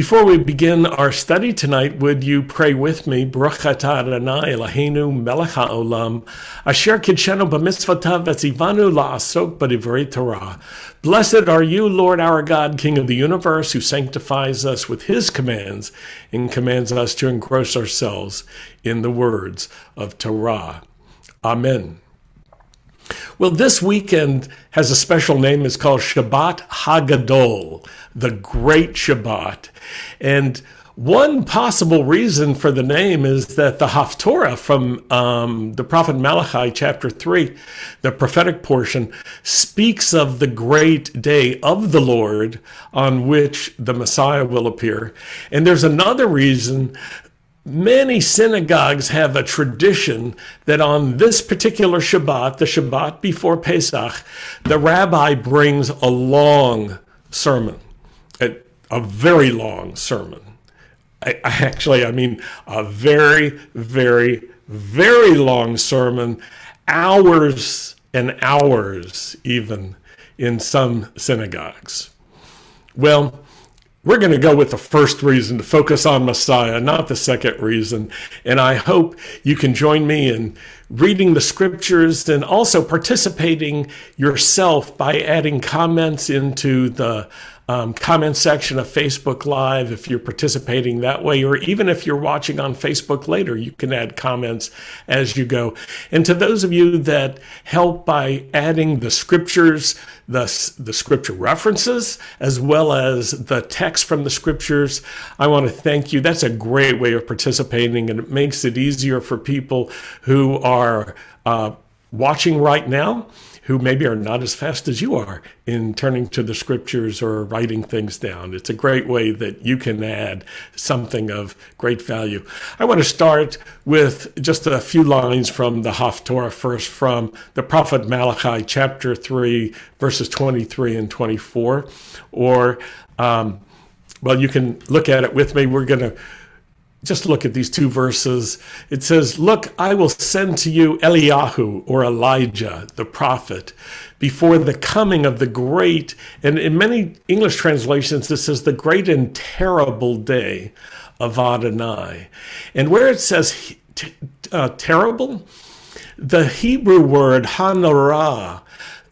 Before we begin our study tonight, would you pray with me? Blessed are you, Lord our God, King of the universe, who sanctifies us with his commands and commands us to engross ourselves in the words of Torah. Amen. Well, this weekend has a special name. It's called Shabbat Hagadol, the Great Shabbat. And one possible reason for the name is that the Haftorah from um, the prophet Malachi, chapter 3, the prophetic portion, speaks of the great day of the Lord on which the Messiah will appear. And there's another reason Many synagogues have a tradition that on this particular Shabbat, the Shabbat before Pesach, the rabbi brings a long sermon, a, a very long sermon. I, I actually, I mean, a very, very, very long sermon, hours and hours even in some synagogues. Well, we're going to go with the first reason to focus on Messiah, not the second reason. And I hope you can join me in reading the scriptures and also participating yourself by adding comments into the um, comment section of Facebook Live if you're participating that way, or even if you're watching on Facebook later, you can add comments as you go. And to those of you that help by adding the scriptures, the, the scripture references, as well as the text from the scriptures, I want to thank you. That's a great way of participating, and it makes it easier for people who are uh, watching right now who maybe are not as fast as you are in turning to the scriptures or writing things down. It's a great way that you can add something of great value. I want to start with just a few lines from the Haftorah first from the prophet Malachi, chapter 3, verses 23 and 24. Or, um, well, you can look at it with me. We're going to just look at these two verses. It says, Look, I will send to you Eliyahu or Elijah, the prophet, before the coming of the great, and in many English translations, this says the great and terrible day of Adonai. And where it says uh, terrible, the Hebrew word hanorah,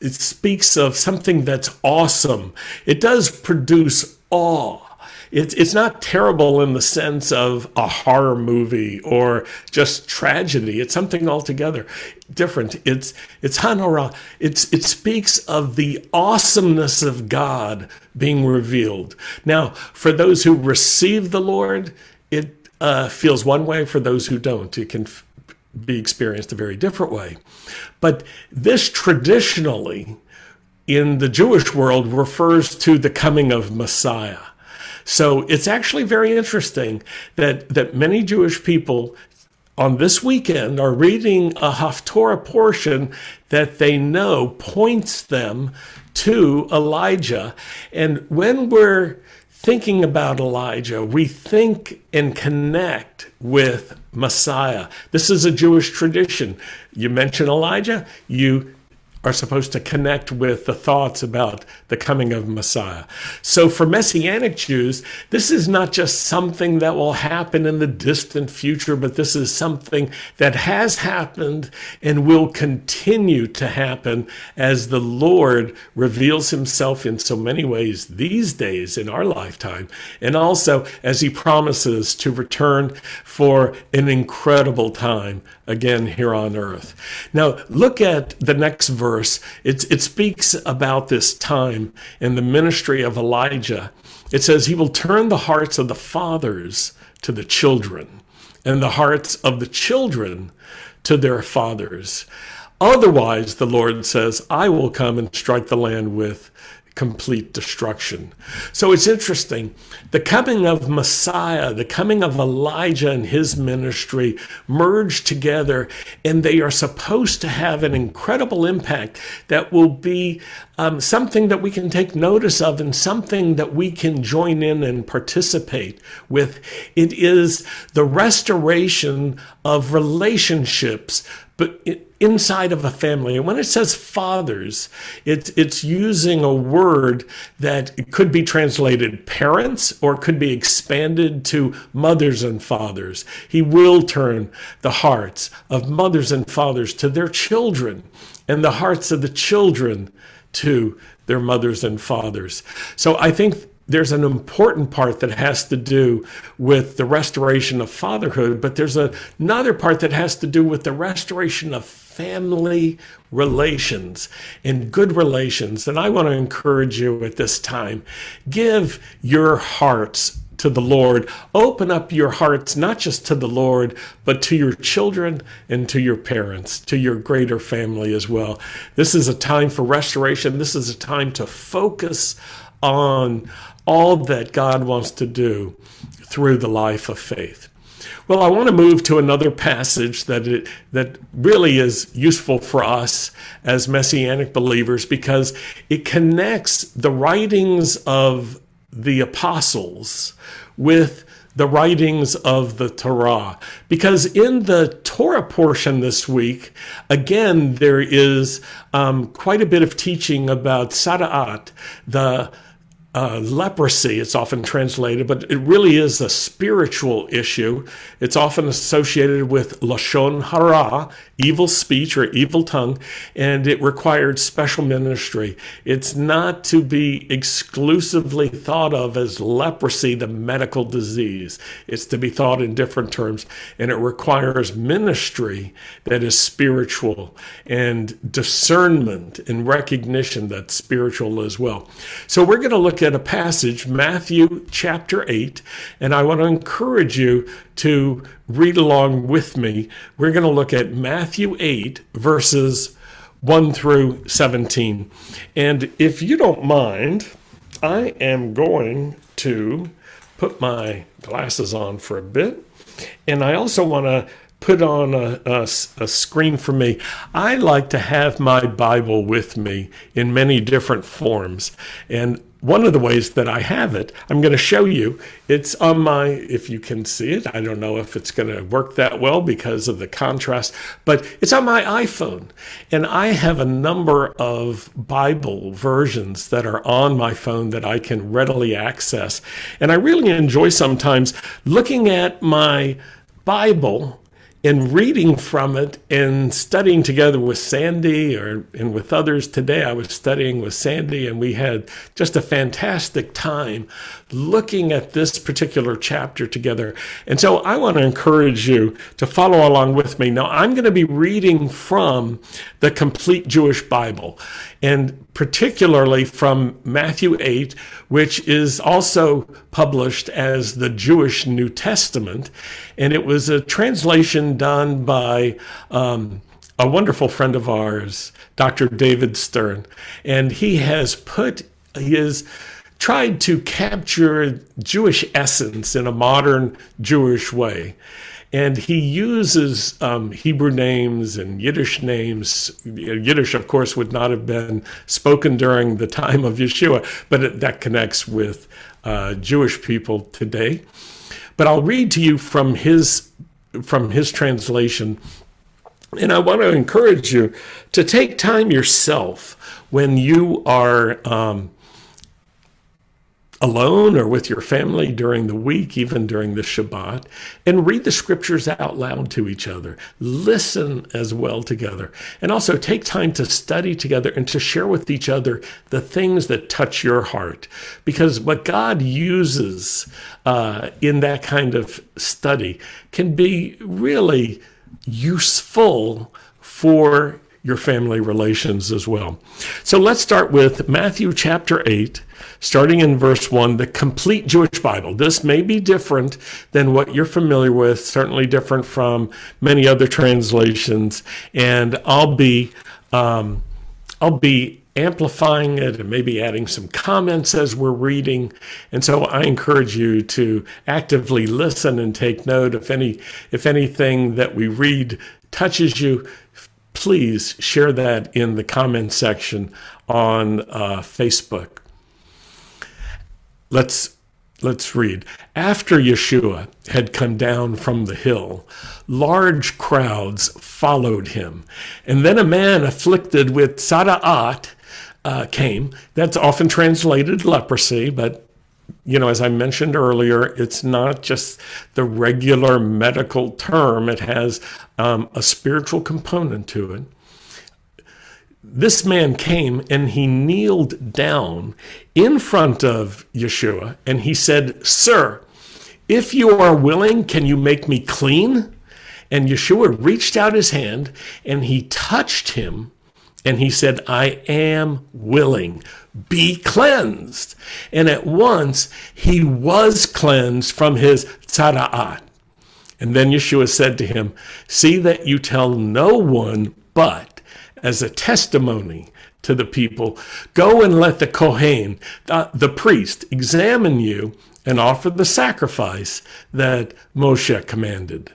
it speaks of something that's awesome. It does produce awe it's it's not terrible in the sense of a horror movie or just tragedy. It's something altogether different. It's it's Hanora. It's it speaks of the awesomeness of God being revealed. Now, for those who receive the Lord, it uh, feels one way. For those who don't, it can be experienced a very different way. But this traditionally in the Jewish world refers to the coming of Messiah. So it's actually very interesting that, that many Jewish people on this weekend are reading a Haftorah portion that they know points them to Elijah. And when we're thinking about Elijah, we think and connect with Messiah. This is a Jewish tradition. You mention Elijah, you are supposed to connect with the thoughts about the coming of Messiah. So for Messianic Jews, this is not just something that will happen in the distant future, but this is something that has happened and will continue to happen as the Lord reveals himself in so many ways these days in our lifetime, and also as he promises to return for an incredible time again here on earth. Now, look at the next verse. It, it speaks about this time in the ministry of Elijah. It says, He will turn the hearts of the fathers to the children, and the hearts of the children to their fathers. Otherwise, the Lord says, I will come and strike the land with complete destruction. So it's interesting. The coming of Messiah, the coming of Elijah and his ministry merge together, and they are supposed to have an incredible impact that will be um, something that we can take notice of and something that we can join in and participate with. It is the restoration of relationships but inside of a family. And when it says fathers, it's it's using a word that could be translated parents or could be expanded to mothers and fathers. He will turn the hearts of mothers and fathers to their children and the hearts of the children to their mothers and fathers. So I think there's an important part that has to do with the restoration of fatherhood, but there's another part that has to do with the restoration of family relations and good relations. And I want to encourage you at this time give your hearts to the Lord. Open up your hearts, not just to the Lord, but to your children and to your parents, to your greater family as well. This is a time for restoration. This is a time to focus on all that God wants to do through the life of faith. Well, I want to move to another passage that it, that really is useful for us as messianic believers because it connects the writings of the apostles with the writings of the Torah. Because in the Torah portion this week, again, there is um, quite a bit of teaching about Tzara'at, the uh, leprosy, it's often translated, but it really is a spiritual issue. It's often associated with Lashon Hara, evil speech or evil tongue, and it required special ministry. It's not to be exclusively thought of as leprosy, the medical disease. It's to be thought in different terms, and it requires ministry that is spiritual and discernment and recognition that's spiritual as well. So we're going to look at a passage, Matthew chapter 8, and I want to encourage you to read along with me. We're going to look at Matthew 8, verses 1 through 17. And if you don't mind, I am going to put my glasses on for a bit. And I also want to put on a, a, a, screen for me. I like to have my Bible with me in many different forms. And one of the ways that I have it, I'm going to show you. It's on my, if you can see it, I don't know if it's going to work that well because of the contrast, but it's on my iPhone. And I have a number of Bible versions that are on my phone that I can readily access. And I really enjoy sometimes looking at my Bible in reading from it and studying together with Sandy or and with others. Today, I was studying with Sandy, and we had just a fantastic time looking at this particular chapter together. And so I want to encourage you to follow along with me. Now, I'm going to be reading from the complete Jewish Bible, and particularly from Matthew 8, which is also published as the Jewish New Testament. And it was a translation done by um, a wonderful friend of ours, Dr. David Stern. And he has put his tried to capture Jewish essence in a modern Jewish way. And he uses um, Hebrew names and Yiddish names. Yiddish, of course, would not have been spoken during the time of Yeshua, but it, that connects with uh, Jewish people today. But I'll read to you from his from his translation, and I want to encourage you to take time yourself when you are um, alone or with your family during the week, even during the Shabbat, and read the scriptures out loud to each other. Listen as well together. And also take time to study together and to share with each other the things that touch your heart. Because what God uses uh, in that kind of study can be really useful for your family relations as well. So let's start with Matthew chapter 8 starting in verse 1, the complete Jewish Bible. This may be different than what you're familiar with, certainly different from many other translations, and I'll be um, I'll be amplifying it and maybe adding some comments as we're reading. And so I encourage you to actively listen and take note if any if anything that we read touches you please share that in the comment section on uh, Facebook. Let's let's read. After Yeshua had come down from the hill, large crowds followed him. And then a man afflicted with tzara'at uh, came. That's often translated leprosy, but you know, as I mentioned earlier, it's not just the regular medical term, it has um, a spiritual component to it this man came and he kneeled down in front of Yeshua and he said, Sir, if you are willing, can you make me clean? And Yeshua reached out his hand and he touched him and he said, I am willing. Be cleansed. And at once he was cleansed from his tzara'at. And then Yeshua said to him, See that you tell no one but as a testimony to the people go and let the Kohen, the, the priest, examine you and offer the sacrifice that Moshe commanded.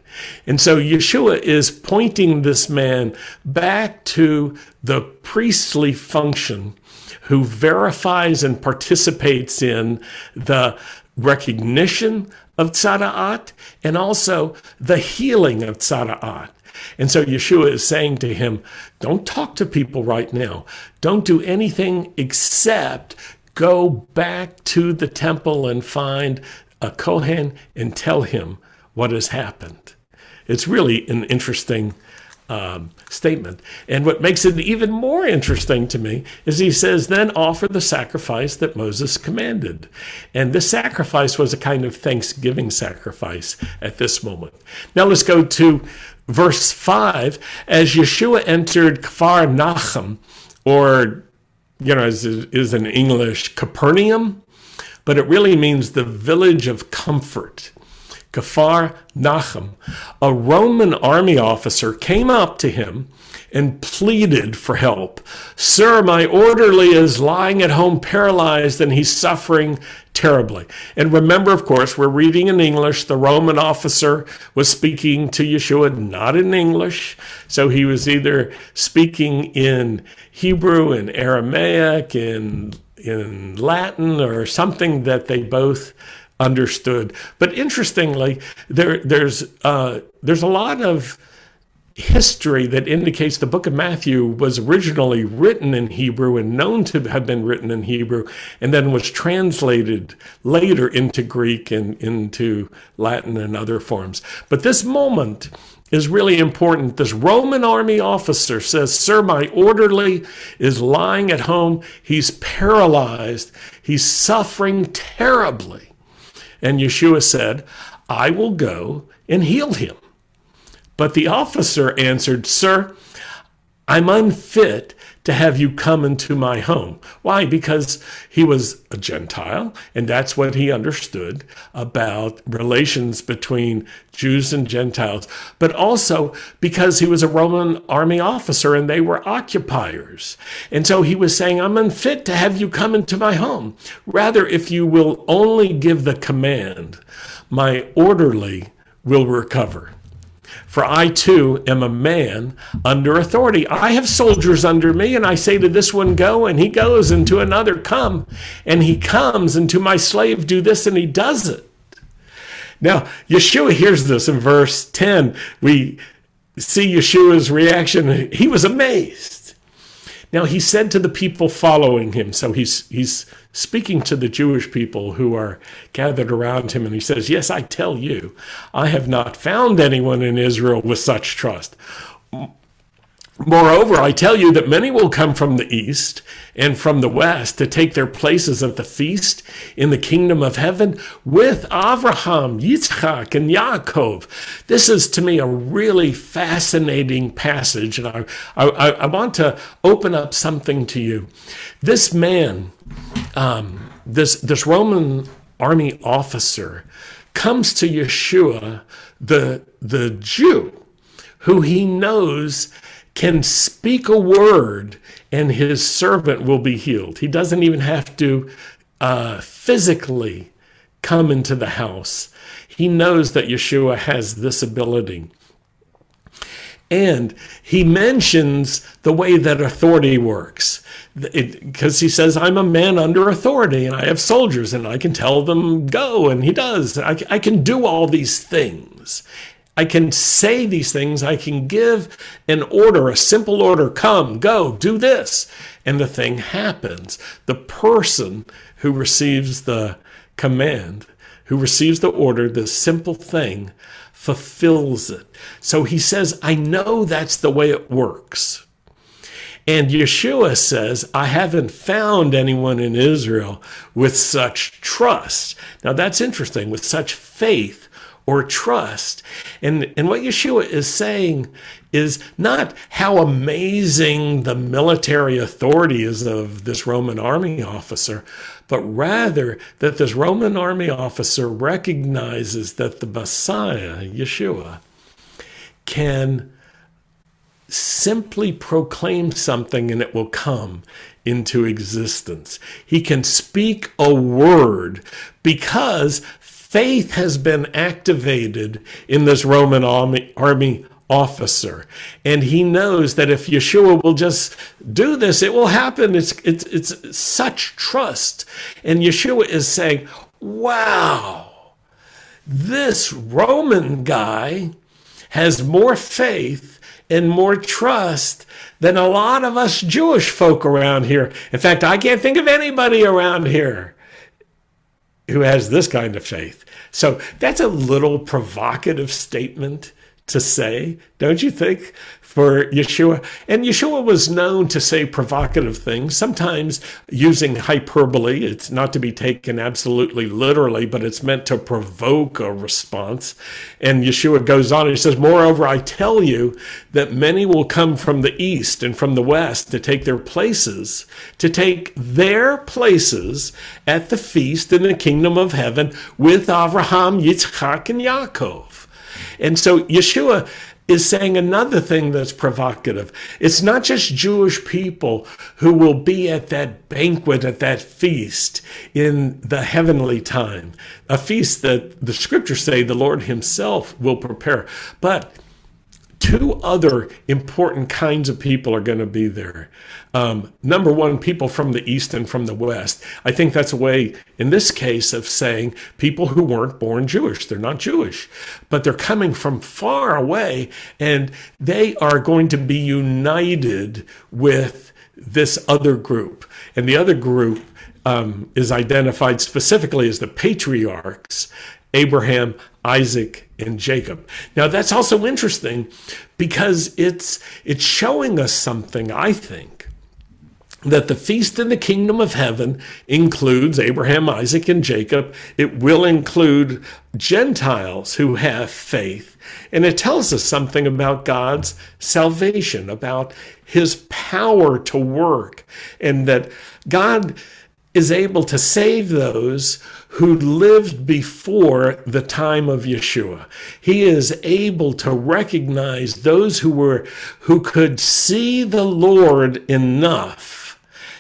And so Yeshua is pointing this man back to the priestly function who verifies and participates in the recognition of tzara'at and also the healing of tzara'at. And so Yeshua is saying to him, Don't talk to people right now. Don't do anything except go back to the temple and find a Kohen and tell him what has happened. It's really an interesting um, statement. And what makes it even more interesting to me is he says, then offer the sacrifice that Moses commanded. And this sacrifice was a kind of thanksgiving sacrifice at this moment. Now let's go to verse 5 as Yeshua entered Kfar Nachum, or, you know, is, is in English Capernaum, but it really means the village of comfort. Kfar Nachum, a Roman army officer came up to him and pleaded for help. Sir, my orderly is lying at home paralyzed and he's suffering terribly. And remember, of course, we're reading in English. The Roman officer was speaking to Yeshua not in English. So he was either speaking in Hebrew, in Aramaic, in, in Latin, or something that they both understood. But interestingly, there, there's, uh, there's a lot of history that indicates the book of Matthew was originally written in Hebrew and known to have been written in Hebrew, and then was translated later into Greek and into Latin and other forms. But this moment is really important. This Roman army officer says, Sir, my orderly is lying at home. He's paralyzed. He's suffering terribly. And Yeshua said, I will go and heal him. But the officer answered, Sir, I'm unfit to have you come into my home. Why? Because he was a Gentile, and that's what he understood about relations between Jews and Gentiles, but also because he was a Roman army officer and they were occupiers. And so he was saying, I'm unfit to have you come into my home. Rather, if you will only give the command, my orderly will recover. For I too am a man under authority. I have soldiers under me, and I say to this one, Go, and he goes, and to another, Come, and he comes, and to my slave, Do this, and he does it. Now, Yeshua hears this in verse 10. We see Yeshua's reaction. He was amazed. Now he said to the people following him, so he's he's speaking to the Jewish people who are gathered around him, and he says, Yes, I tell you, I have not found anyone in Israel with such trust. Moreover, I tell you that many will come from the east and from the west to take their places at the feast in the kingdom of heaven with Abraham, Yitzchak, and Yaakov. This is to me a really fascinating passage, and I, I, I want to open up something to you. This man, um, this, this Roman army officer, comes to Yeshua, the, the Jew, who he knows can speak a word and his servant will be healed. He doesn't even have to uh, physically come into the house. He knows that Yeshua has this ability. And he mentions the way that authority works. Because he says, I'm a man under authority and I have soldiers and I can tell them go. And he does. I, I can do all these things. I can say these things. I can give an order, a simple order come, go, do this. And the thing happens. The person who receives the command, who receives the order, the simple thing, fulfills it. So he says, I know that's the way it works. And Yeshua says, I haven't found anyone in Israel with such trust. Now that's interesting, with such faith or trust. And, and what Yeshua is saying is not how amazing the military authority is of this Roman army officer, but rather that this Roman army officer recognizes that the Messiah, Yeshua, can simply proclaim something and it will come into existence. He can speak a word because faith has been activated in this Roman army, army officer. And he knows that if Yeshua will just do this, it will happen. It's, it's, it's such trust. And Yeshua is saying, wow, this Roman guy has more faith and more trust than a lot of us Jewish folk around here. In fact, I can't think of anybody around here who has this kind of faith. So that's a little provocative statement to say, don't you think, for Yeshua? And Yeshua was known to say provocative things, sometimes using hyperbole. It's not to be taken absolutely literally, but it's meant to provoke a response. And Yeshua goes on and he says, Moreover, I tell you that many will come from the east and from the west to take their places, to take their places at the feast in the kingdom of heaven with Abraham, Yitzchak, and Yaakov. And so Yeshua is saying another thing that's provocative. It's not just Jewish people who will be at that banquet, at that feast in the heavenly time, a feast that the scriptures say the Lord Himself will prepare, but two other important kinds of people are going to be there. Um, number one, people from the East and from the West. I think that's a way, in this case, of saying people who weren't born Jewish. They're not Jewish, but they're coming from far away and they are going to be united with this other group. And the other group um, is identified specifically as the patriarchs Abraham, Isaac, and Jacob. Now that's also interesting because it's it's showing us something, I think, that the feast in the kingdom of heaven includes Abraham, Isaac, and Jacob. It will include Gentiles who have faith. And it tells us something about God's salvation, about his power to work, and that God is able to save those who lived before the time of Yeshua. He is able to recognize those who were who could see the Lord enough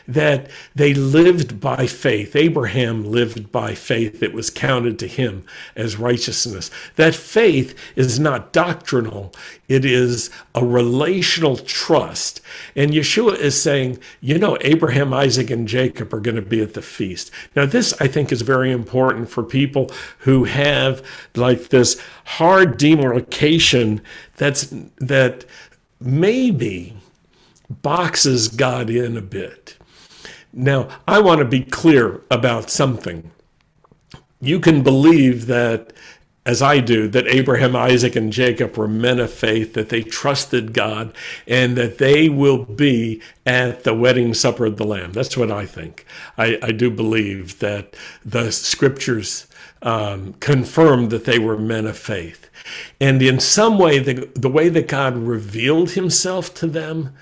that they lived by faith. Abraham lived by faith. It was counted to him as righteousness. That faith is not doctrinal, it is a relational trust. And Yeshua is saying, you know, Abraham, Isaac, and Jacob are going to be at the feast. Now, this I think is very important for people who have like this hard demarcation that's that maybe boxes God in a bit. Now, I want to be clear about something. You can believe that, as I do, that Abraham, Isaac, and Jacob were men of faith, that they trusted God, and that they will be at the wedding supper of the Lamb. That's what I think. I, I do believe that the scriptures um, confirmed that they were men of faith. And in some way, the, the way that God revealed himself to them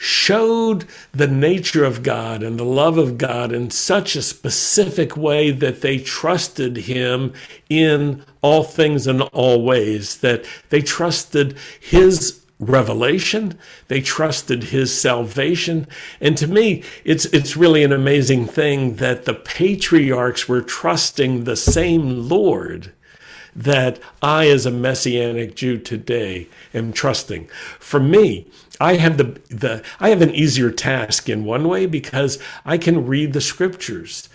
showed the nature of God and the love of God in such a specific way that they trusted Him in all things and all ways, that they trusted His revelation they trusted his salvation. And to me it's it's really an amazing thing that the patriarchs were trusting the same lord that I, as a Messianic Jew today, am trusting. For me, I have the, the I have an easier task in one way because I can read the scriptures.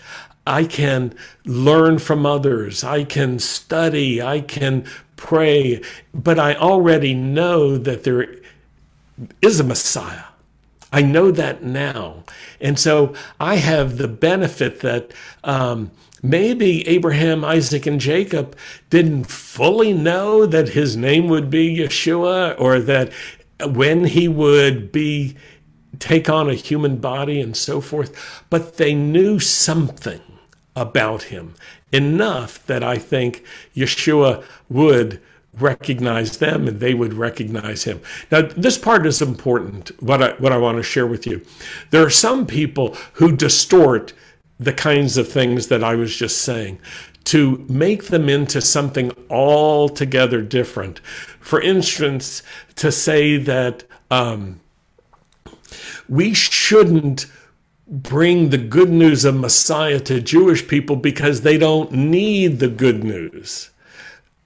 I can learn from others. I can study. I can pray. But I already know that there is a Messiah. I know that now. And so I have the benefit that um, maybe Abraham, Isaac, and Jacob didn't fully know that his name would be Yeshua or that when he would be take on a human body and so forth, but they knew something about him enough that I think Yeshua would recognize them and they would recognize him. Now, this part is important, what I, what I want to share with you. There are some people who distort the kinds of things that I was just saying to make them into something altogether different. For instance, to say that um, we shouldn't bring the good news of Messiah to Jewish people because they don't need the good news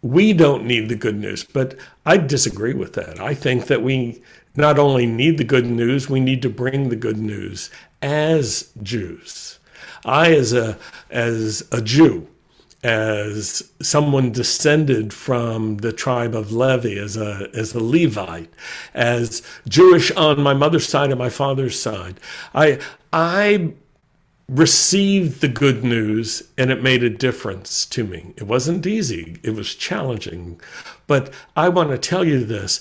we don't need the good news. But I disagree with that. I think that we not only need the good news, we need to bring the good news as Jews. I, as a as a Jew, as someone descended from the tribe of Levi, as a as a Levite, as Jewish on my mother's side and my father's side, I I received the good news and it made a difference to me. It wasn't easy, it was challenging. But I want to tell you this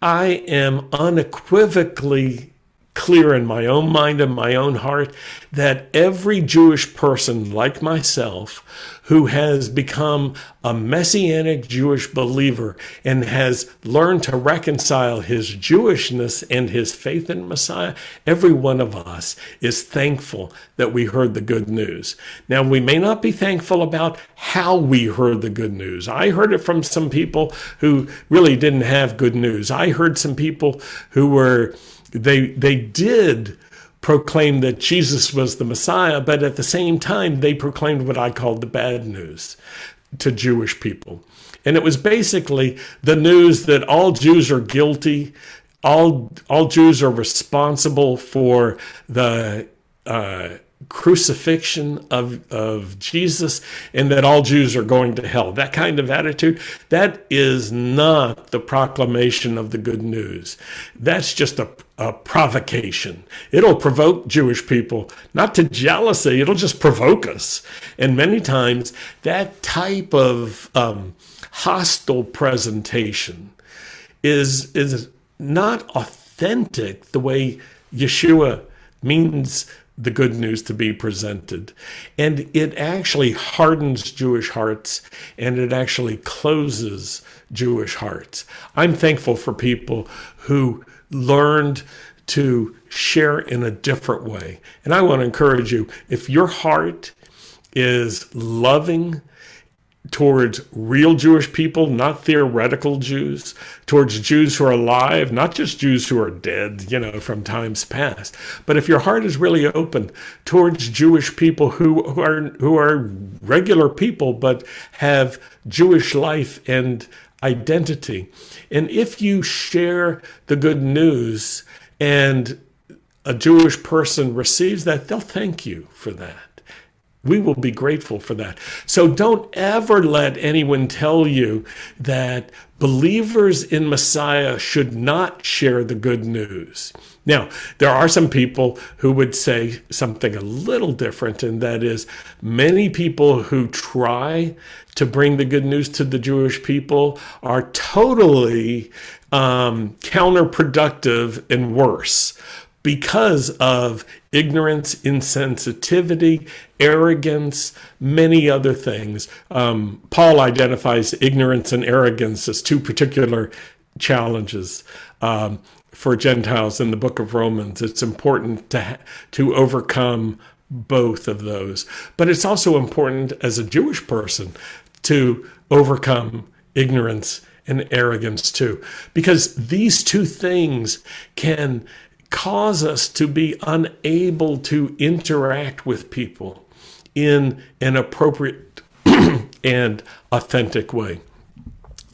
I am unequivocally clear in my own mind and my own heart that every Jewish person like myself who has become a messianic Jewish believer and has learned to reconcile his Jewishness and his faith in Messiah, every one of us is thankful that we heard the good news. Now, we may not be thankful about how we heard the good news. I heard it from some people who really didn't have good news. I heard some people who were they they did proclaim that Jesus was the Messiah, but at the same time they proclaimed what I called the bad news to Jewish people. And it was basically the news that all Jews are guilty, all all Jews are responsible for the uh, crucifixion of, of Jesus and that all Jews are going to hell. That kind of attitude, that is not the proclamation of the good news. That's just a, a provocation. It'll provoke Jewish people, not to jealousy, it'll just provoke us. And many times, that type of um, hostile presentation is, is not authentic the way Yeshua means the good news to be presented. And it actually hardens Jewish hearts and it actually closes Jewish hearts. I'm thankful for people who learned to share in a different way. And I want to encourage you if your heart is loving towards real Jewish people, not theoretical Jews, towards Jews who are alive, not just Jews who are dead, you know, from times past. But if your heart is really open towards Jewish people who, who are who are regular people but have Jewish life and identity, and if you share the good news and a Jewish person receives that, they'll thank you for that. We will be grateful for that. So don't ever let anyone tell you that believers in Messiah should not share the good news. Now, there are some people who would say something a little different, and that is many people who try to bring the good news to the Jewish people are totally um, counterproductive and worse because of ignorance, insensitivity, arrogance, many other things. Um, Paul identifies ignorance and arrogance as two particular challenges um, for Gentiles in the book of Romans. It's important to, to overcome both of those. But it's also important as a Jewish person to overcome ignorance and arrogance too, because these two things can cause us to be unable to interact with people in an appropriate and authentic way.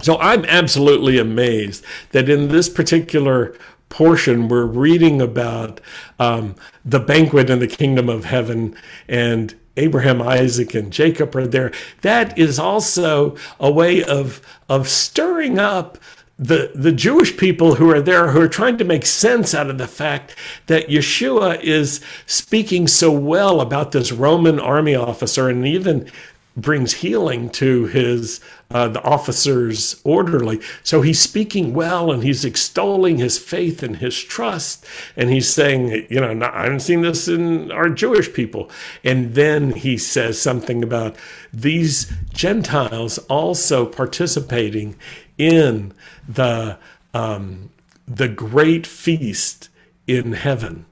So I'm absolutely amazed that in this particular portion, we're reading about um, the banquet in the kingdom of heaven and Abraham, Isaac, and Jacob are there. That is also a way of, of stirring up the, the Jewish people who are there who are trying to make sense out of the fact that Yeshua is speaking so well about this Roman army officer and even brings healing to his uh, the officer's orderly. So he's speaking well and he's extolling his faith and his trust. And he's saying, you know, I haven't seen this in our Jewish people. And then he says something about these Gentiles also participating in the um, the great feast in heaven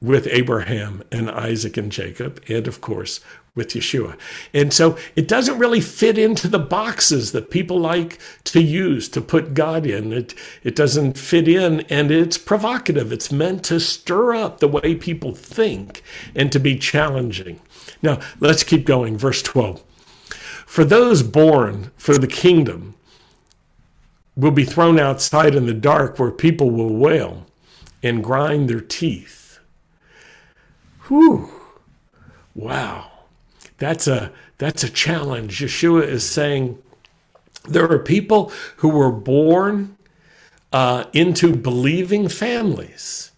with Abraham and Isaac and Jacob, and of course with Yeshua. And so it doesn't really fit into the boxes that people like to use to put God in. It, it doesn't fit in and it's provocative. It's meant to stir up the way people think and to be challenging. Now, let's keep going. Verse 12. For those born for the kingdom will be thrown outside in the dark where people will wail and grind their teeth. Whew. Wow. That's a that's a challenge. Yeshua is saying there are people who were born uh, into believing families,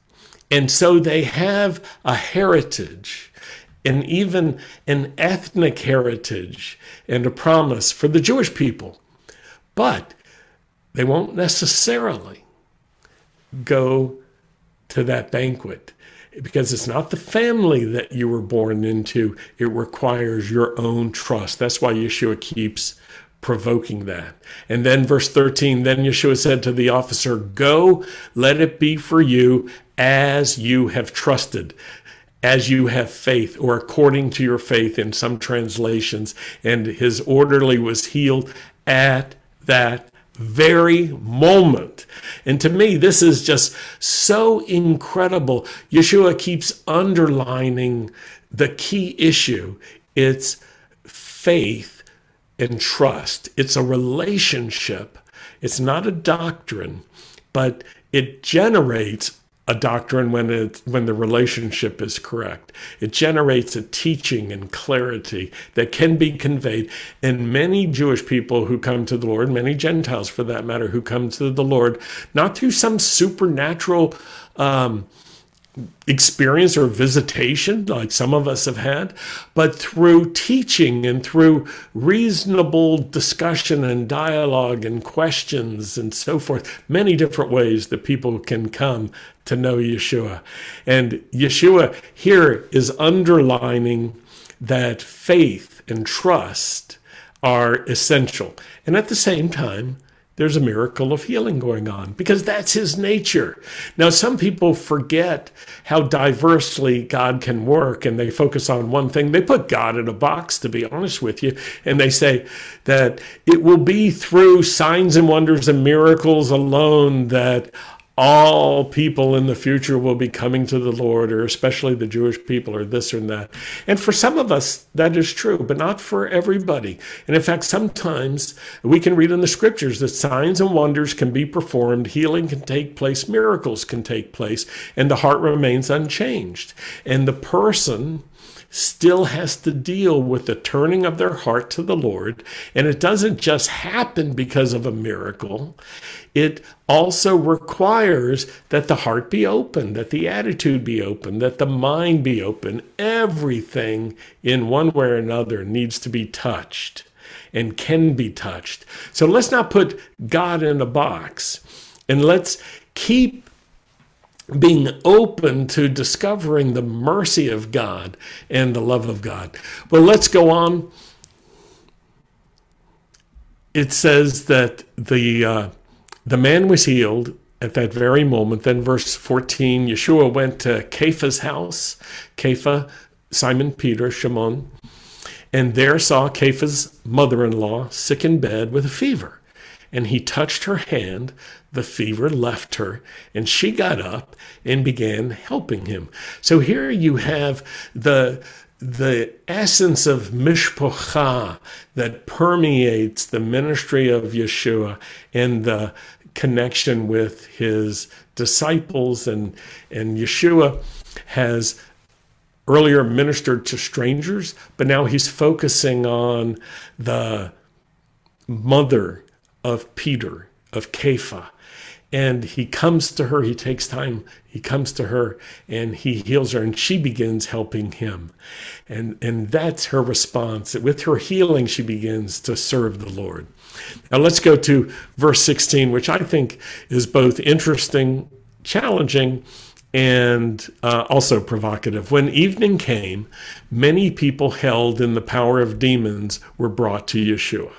and so they have a heritage, and even an ethnic heritage, and a promise for the Jewish people, but they won't necessarily go to that banquet because it's not the family that you were born into. It requires your own trust. That's why Yeshua keeps provoking that. And then verse 13, then Yeshua said to the officer, Go, let it be for you as you have trusted. As you have faith, or according to your faith in some translations. And his orderly was healed at that very moment. And to me, this is just so incredible. Yeshua keeps underlining the key issue it's faith and trust, it's a relationship, it's not a doctrine, but it generates a doctrine when it when the relationship is correct. It generates a teaching and clarity that can be conveyed. And many Jewish people who come to the Lord, many Gentiles for that matter, who come to the Lord, not through some supernatural um, experience or visitation like some of us have had, but through teaching and through reasonable discussion and dialogue and questions and so forth, many different ways that people can come to know Yeshua. And Yeshua here is underlining that faith and trust are essential. And at the same time, there's a miracle of healing going on because that's his nature. Now, some people forget how diversely God can work and they focus on one thing. They put God in a box, to be honest with you, and they say that it will be through signs and wonders and miracles alone that all people in the future will be coming to the Lord, or especially the Jewish people, or this or that. And for some of us, that is true, but not for everybody. And in fact, sometimes we can read in the scriptures that signs and wonders can be performed, healing can take place, miracles can take place, and the heart remains unchanged. And the person still has to deal with the turning of their heart to the Lord. And it doesn't just happen because of a miracle, it also requires that the heart be open, that the attitude be open, that the mind be open. Everything in one way or another needs to be touched and can be touched. So let's not put God in a box and let's keep being open to discovering the mercy of God and the love of God. Well, let's go on. It says that the uh, the man was healed at that very moment. Then, verse 14, Yeshua went to Kepha's house, Kepha, Simon Peter, Shimon, and there saw Kepha's mother in law sick in bed with a fever. And he touched her hand, the fever left her, and she got up and began helping him. So here you have the the essence of mishpocha that permeates the ministry of Yeshua and the connection with his disciples and and Yeshua has earlier ministered to strangers, but now he's focusing on the mother of Peter, of Kepha. And he comes to her, he takes time, he comes to her and he heals her, and she begins helping him. And, and that's her response. With her healing, she begins to serve the Lord. Now let's go to verse 16, which I think is both interesting, challenging, and uh, also provocative. When evening came, many people held in the power of demons were brought to Yeshua.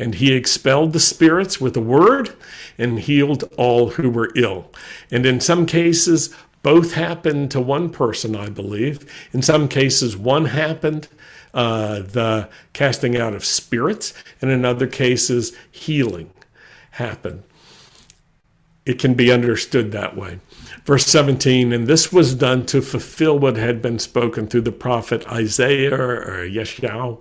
And he expelled the spirits with a word and healed all who were ill. And in some cases, both happened to one person, I believe. In some cases, one happened, uh, the casting out of spirits, and in other cases, healing happened. It can be understood that way. Verse 17, and this was done to fulfill what had been spoken through the prophet Isaiah or Yeshayahu.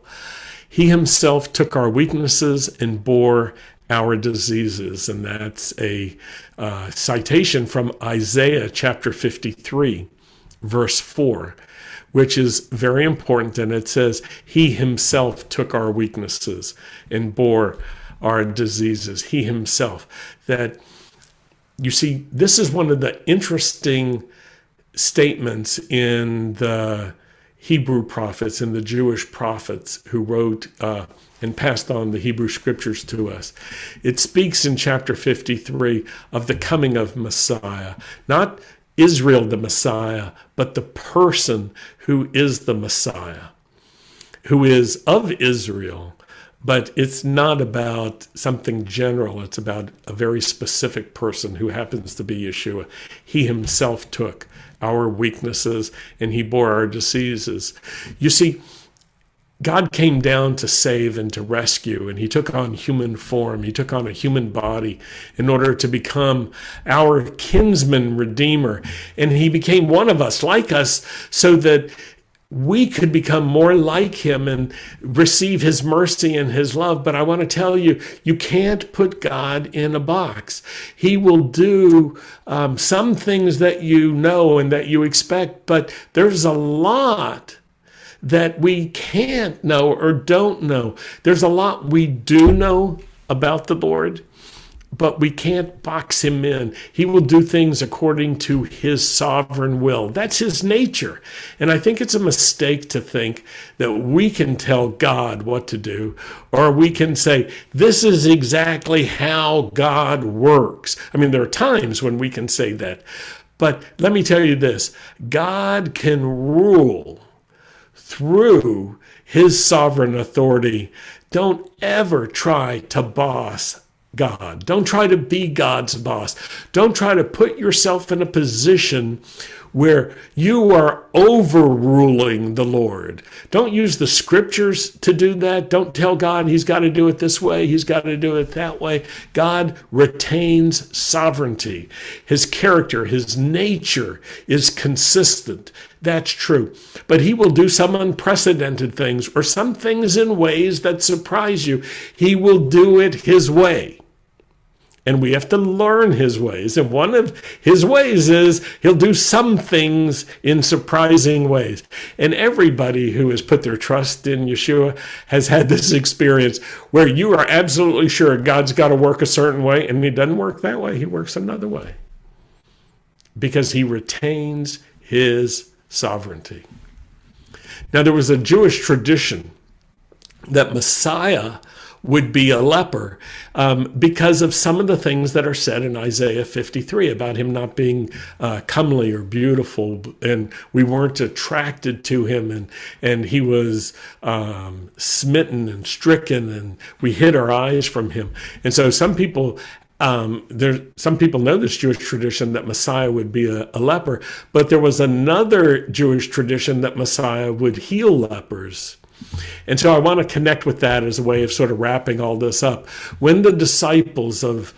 He himself took our weaknesses and bore our diseases. And that's a uh, citation from Isaiah chapter 53, verse 4, which is very important. And it says, He himself took our weaknesses and bore our diseases. He himself. That you see, this is one of the interesting statements in the Hebrew prophets and the Jewish prophets who wrote uh, and passed on the Hebrew scriptures to us. It speaks in chapter 53 of the coming of Messiah, not Israel the Messiah, but the person who is the Messiah, who is of Israel but it's not about something general. It's about a very specific person who happens to be Yeshua. He himself took our weaknesses and he bore our diseases. You see, God came down to save and to rescue, and he took on human form. He took on a human body in order to become our kinsman redeemer. And he became one of us, like us, so that we could become more like him and receive his mercy and his love. But I want to tell you, you can't put God in a box. He will do um, some things that you know and that you expect, but there's a lot that we can't know or don't know. There's a lot we do know about the Lord but we can't box him in. He will do things according to his sovereign will. That's his nature. And I think it's a mistake to think that we can tell God what to do, or we can say, this is exactly how God works. I mean, there are times when we can say that. But let me tell you this God can rule through his sovereign authority. Don't ever try to boss God. Don't try to be God's boss. Don't try to put yourself in a position where you are overruling the Lord. Don't use the scriptures to do that. Don't tell God he's got to do it this way, he's got to do it that way. God retains sovereignty. His character, his nature is consistent. That's true. But he will do some unprecedented things or some things in ways that surprise you. He will do it his way and we have to learn his ways. And one of his ways is he'll do some things in surprising ways. And everybody who has put their trust in Yeshua has had this experience where you are absolutely sure God's got to work a certain way, and he doesn't work that way, he works another way because he retains his sovereignty. Now, there was a Jewish tradition that Messiah would be a leper um, because of some of the things that are said in Isaiah 53 about him not being uh, comely or beautiful, and we weren't attracted to him, and and he was um, smitten and stricken, and we hid our eyes from him. And so some people um, there, some people know this Jewish tradition that Messiah would be a, a, leper, but there was another Jewish tradition that Messiah would heal lepers. And so I want to connect with that as a way of sort of wrapping all this up. When the disciples of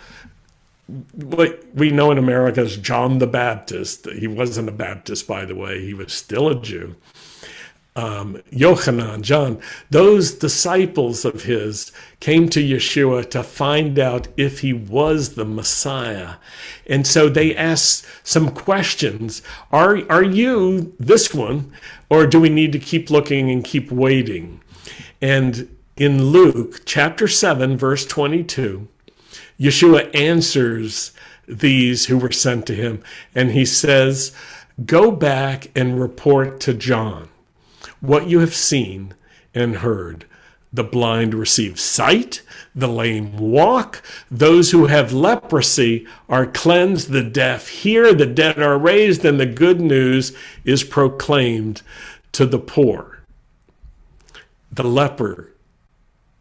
what we know in America as John the Baptist, he wasn't a Baptist, by the way, he was still a Jew. Um, Yochanan, John, those disciples of his came to Yeshua to find out if he was the Messiah. And so they asked some questions. Are, are you this one, or do we need to keep looking and keep waiting? And in Luke chapter 7, verse 22, Yeshua answers these who were sent to him, and he says, Go back and report to John what you have seen and heard. The blind receive sight, the lame walk, those who have leprosy are cleansed, the deaf hear, the dead are raised, and the good news is proclaimed to the poor. The leper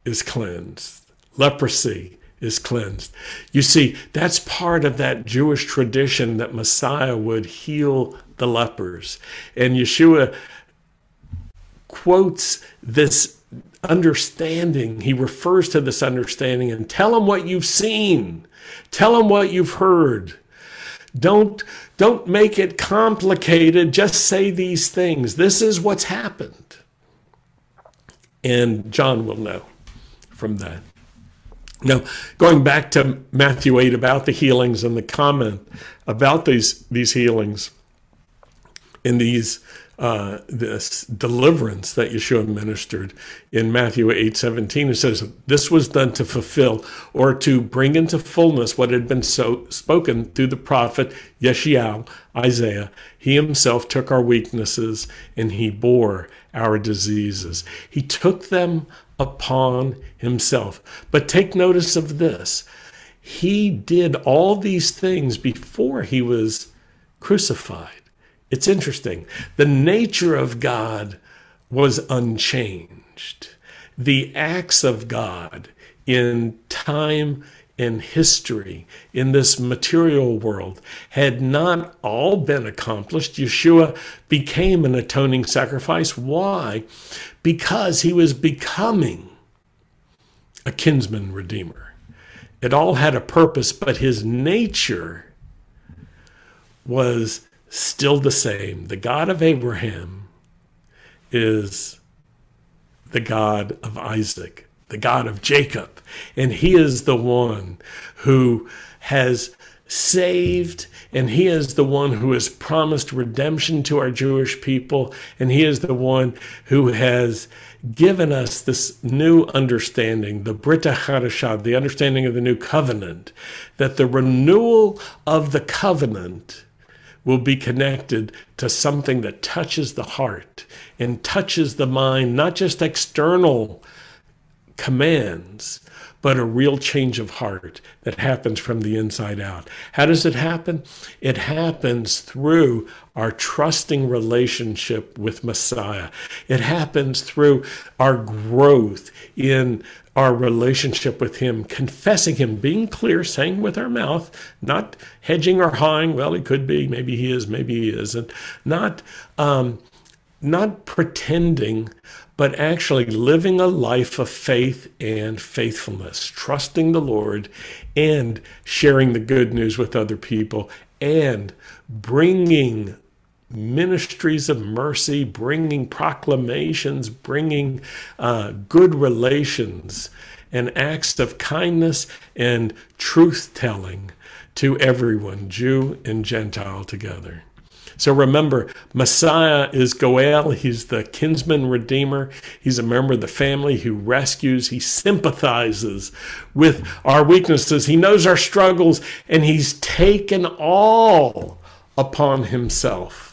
is cleansed, leprosy is cleansed. You see, that's part of that Jewish tradition that Messiah would heal the lepers. And Yeshua quotes this understanding. He refers to this understanding and tell them what you've seen. Tell them what you've heard. Don't don't make it complicated. Just say these things. This is what's happened. And John will know from that. Now, going back to Matthew 8 about the healings and the comment about these these healings in these uh, this deliverance that Yeshua ministered in Matthew 8 17. It says, This was done to fulfill or to bring into fullness what had been so spoken through the prophet Yeshayahu, Isaiah. He himself took our weaknesses and he bore our diseases. He took them upon himself. But take notice of this. He did all these things before he was crucified. It's interesting. The nature of God was unchanged. The acts of God in time and history in this material world had not all been accomplished. Yeshua became an atoning sacrifice. Why? Because he was becoming a kinsman redeemer. It all had a purpose, but his nature was still the same. The God of Abraham is the God of Isaac, the God of Jacob. And he is the one who has saved, and he is the one who has promised redemption to our Jewish people, and he is the one who has given us this new understanding, the Brit Hadashah, the understanding of the new covenant, that the renewal of the covenant will be connected to something that touches the heart and touches the mind, not just external commands, but a real change of heart that happens from the inside out. How does it happen? It happens through our trusting relationship with Messiah. It happens through our growth in our relationship with Him, confessing Him, being clear, saying with our mouth, not hedging or hawing. Well, he could be, maybe he is, maybe he isn't. Not, um, not pretending, but actually living a life of faith and faithfulness, trusting the Lord and sharing the good news with other people and bringing ministries of mercy, bringing proclamations, bringing uh, good relations and acts of kindness and truth telling to everyone, Jew and Gentile together. So remember, Messiah is Goel. He's the kinsman redeemer. He's a member of the family who rescues. He sympathizes with our weaknesses. He knows our struggles, and he's taken all upon himself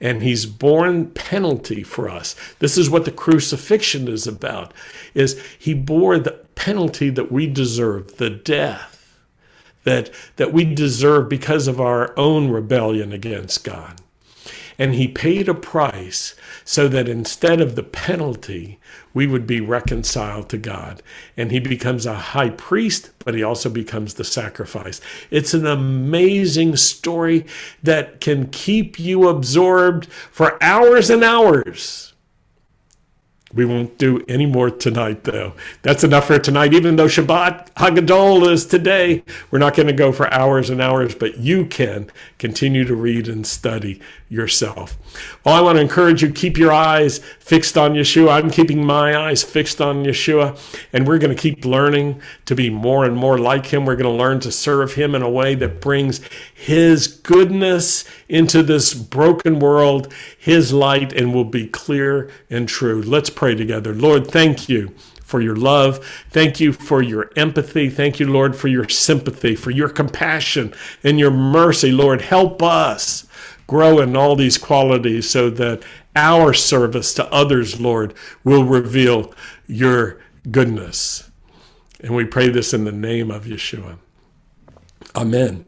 and he's borne penalty for us. This is what the crucifixion is about. Is he bore the penalty that we deserve, the death that that we deserve because of our own rebellion against God. And he paid a price so that instead of the penalty, we would be reconciled to God. And he becomes a high priest, but he also becomes the sacrifice. It's an amazing story that can keep you absorbed for hours and hours. We won't do any more tonight, though. That's enough for tonight. Even though Shabbat Hagadol is today, we're not going to go for hours and hours, but you can continue to read and study yourself. Well, I want to encourage you keep your eyes fixed on Yeshua. I'm keeping my eyes fixed on Yeshua, and we're going to keep learning to be more and more like him. We're going to learn to serve him in a way that brings his goodness into this broken world, his light, and will be clear and true. Let's pray together. Lord, thank you for your love. Thank you for your empathy. Thank you, Lord, for your sympathy, for your compassion and your mercy. Lord, help us grow in all these qualities so that our service to others, Lord, will reveal your goodness. And we pray this in the name of Yeshua. Amen.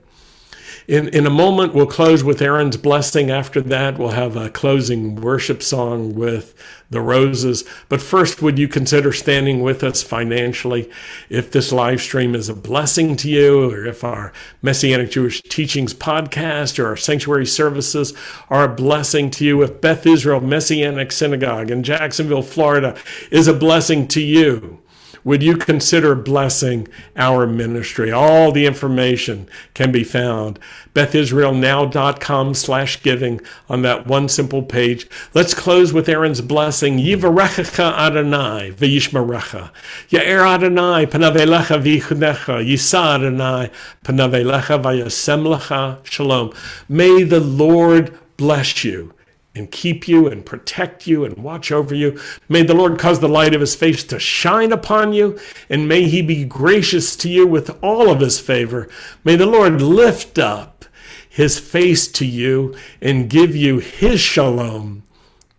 In, in a moment, we'll close with Aaron's blessing. After that, we'll have a closing worship song with the roses. But first, would you consider standing with us financially? If this live stream is a blessing to you, or if our Messianic Jewish Teachings podcast or our sanctuary services are a blessing to you, if Beth Israel Messianic Synagogue in Jacksonville, Florida is a blessing to you, would you consider blessing our ministry? All the information can be found bethisraelnow.com slash giving on that one simple page. Let's close with Aaron's blessing. Yivarechecha Adonai v'yishmarecha. Ya'er Adonai panavelecha v'yichunecha. Yisa Adonai panavelecha v'yasem lecha. Shalom. May the Lord bless you and keep you and protect you and watch over you. May the Lord cause the light of his face to shine upon you, and may he be gracious to you with all of his favor. May the Lord lift up his face to you and give you his shalom.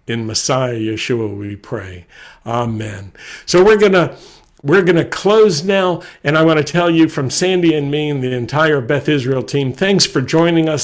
In Messiah Yeshua we pray. Amen. So we're going to we're going to close now, and I want to tell you from Sandy and me and the entire Beth Israel team, thanks for joining us